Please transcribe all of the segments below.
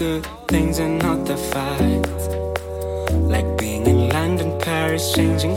good things and not the fights, Like being in London, Paris, changing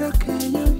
Father, can you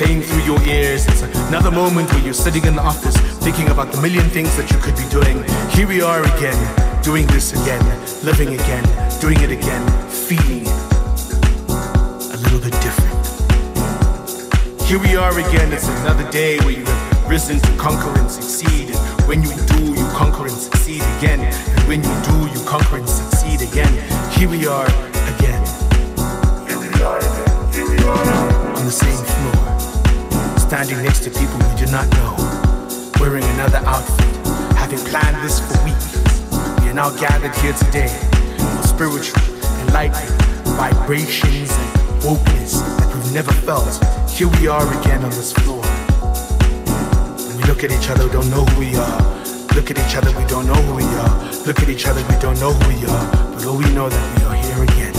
playing through your ears. It's another moment where you're sitting in the office, thinking about the million things that you could be doing. Here we are again, doing this again, living again, doing it again, feeling a little bit different. Here we are again, it's another day where you have risen to conquer and succeed. And when you do, you conquer and succeed again. And when you do, you conquer and succeed again. Here we are again. Here we are again on the same floor, standing next to people we do not know, wearing another outfit, having planned this for weeks. We are now gathered here today for spiritual, enlightened vibrations and wokeness that we've never felt. Here we are again on this floor. And we look at each other, we don't know who we are. Look at each other, we don't know who we are. Look at each other, we don't know who we are. But all we know that we are here again,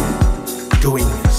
doing it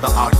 The our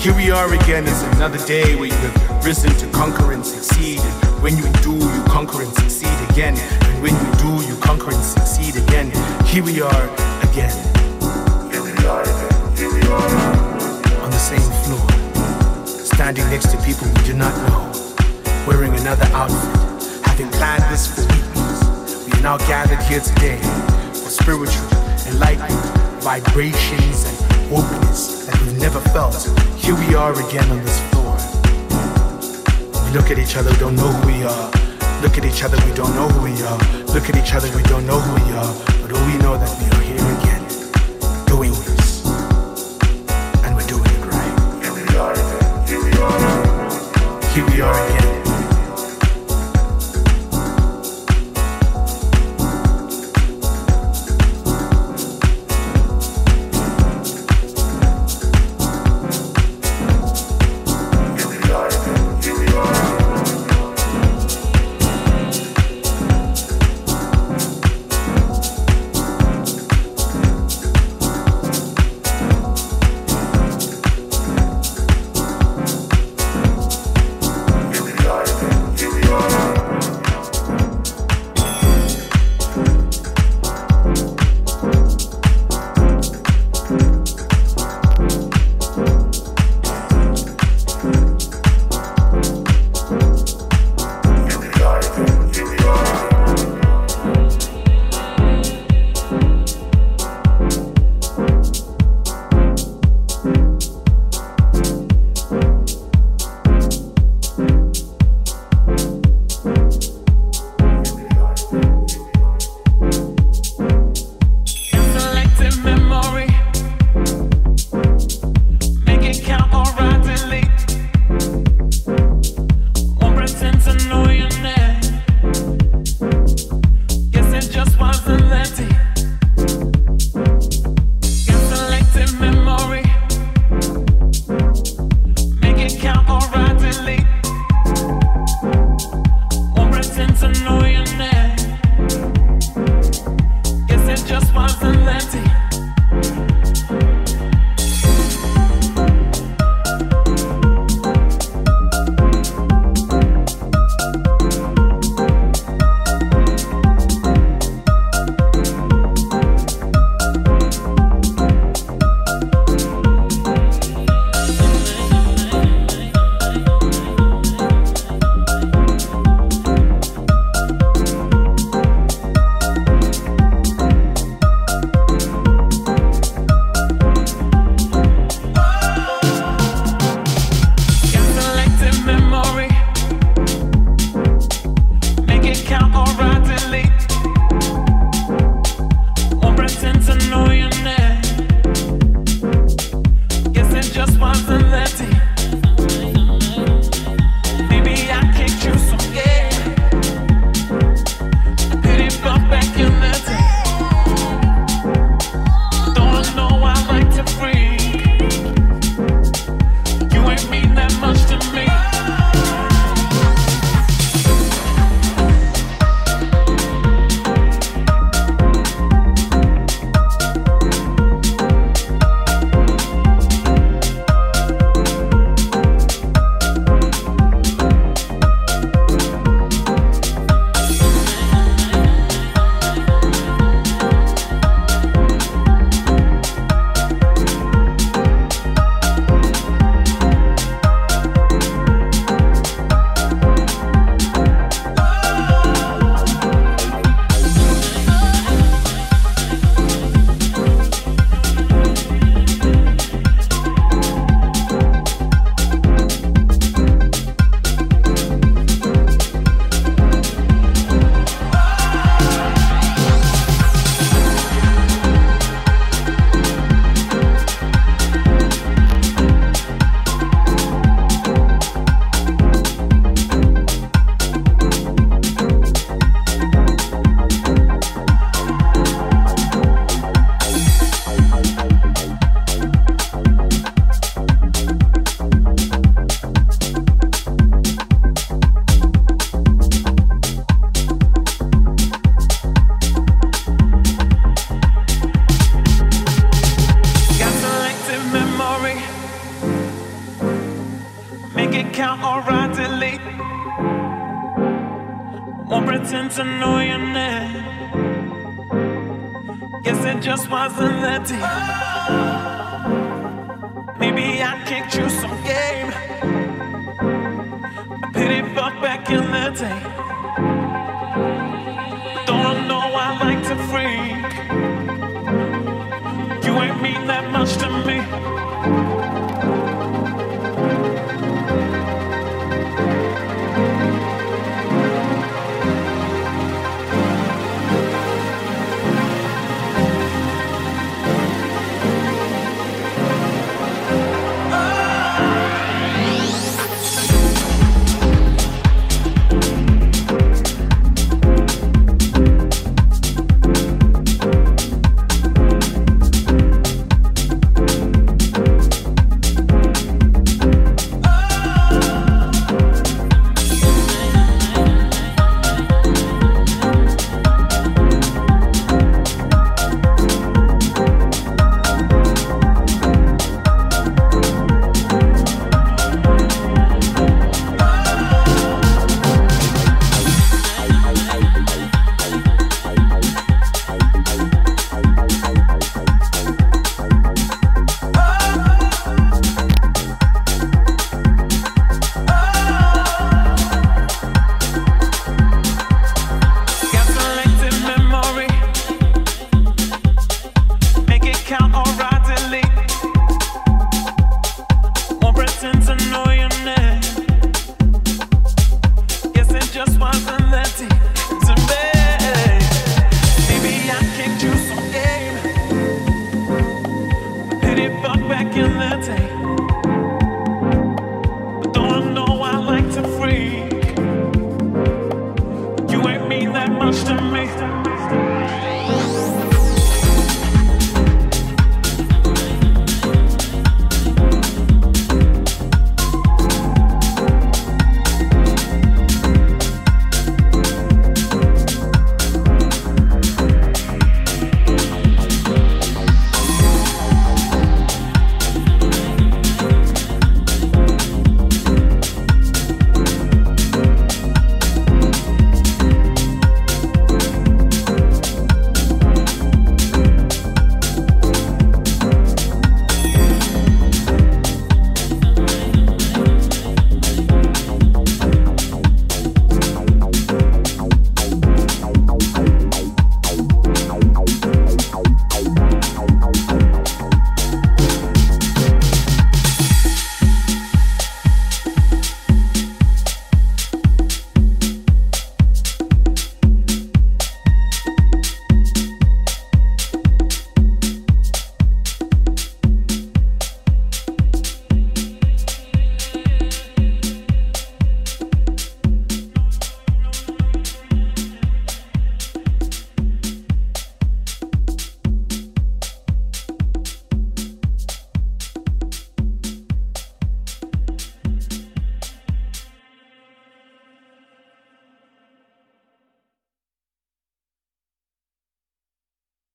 Here we are again, it's another day where you have risen to conquer and succeed. And when you do, you conquer and succeed again. And when you do, you conquer and succeed again. Here we are again. Here we are again. Here we are. On the same floor standing next to people we do not know, wearing another outfit, having planned this for weeks. We are now gathered here today for spiritual, enlightenment, vibrations, and openness that we've never felt. Here we are again on this floor. We look at each other, we don't know who we are. Look at each other, we don't know who we are. Look at each other, we don't know who we are. But all we know that we are here again, doing this. And we're doing it right. Here we are again. Here we are again.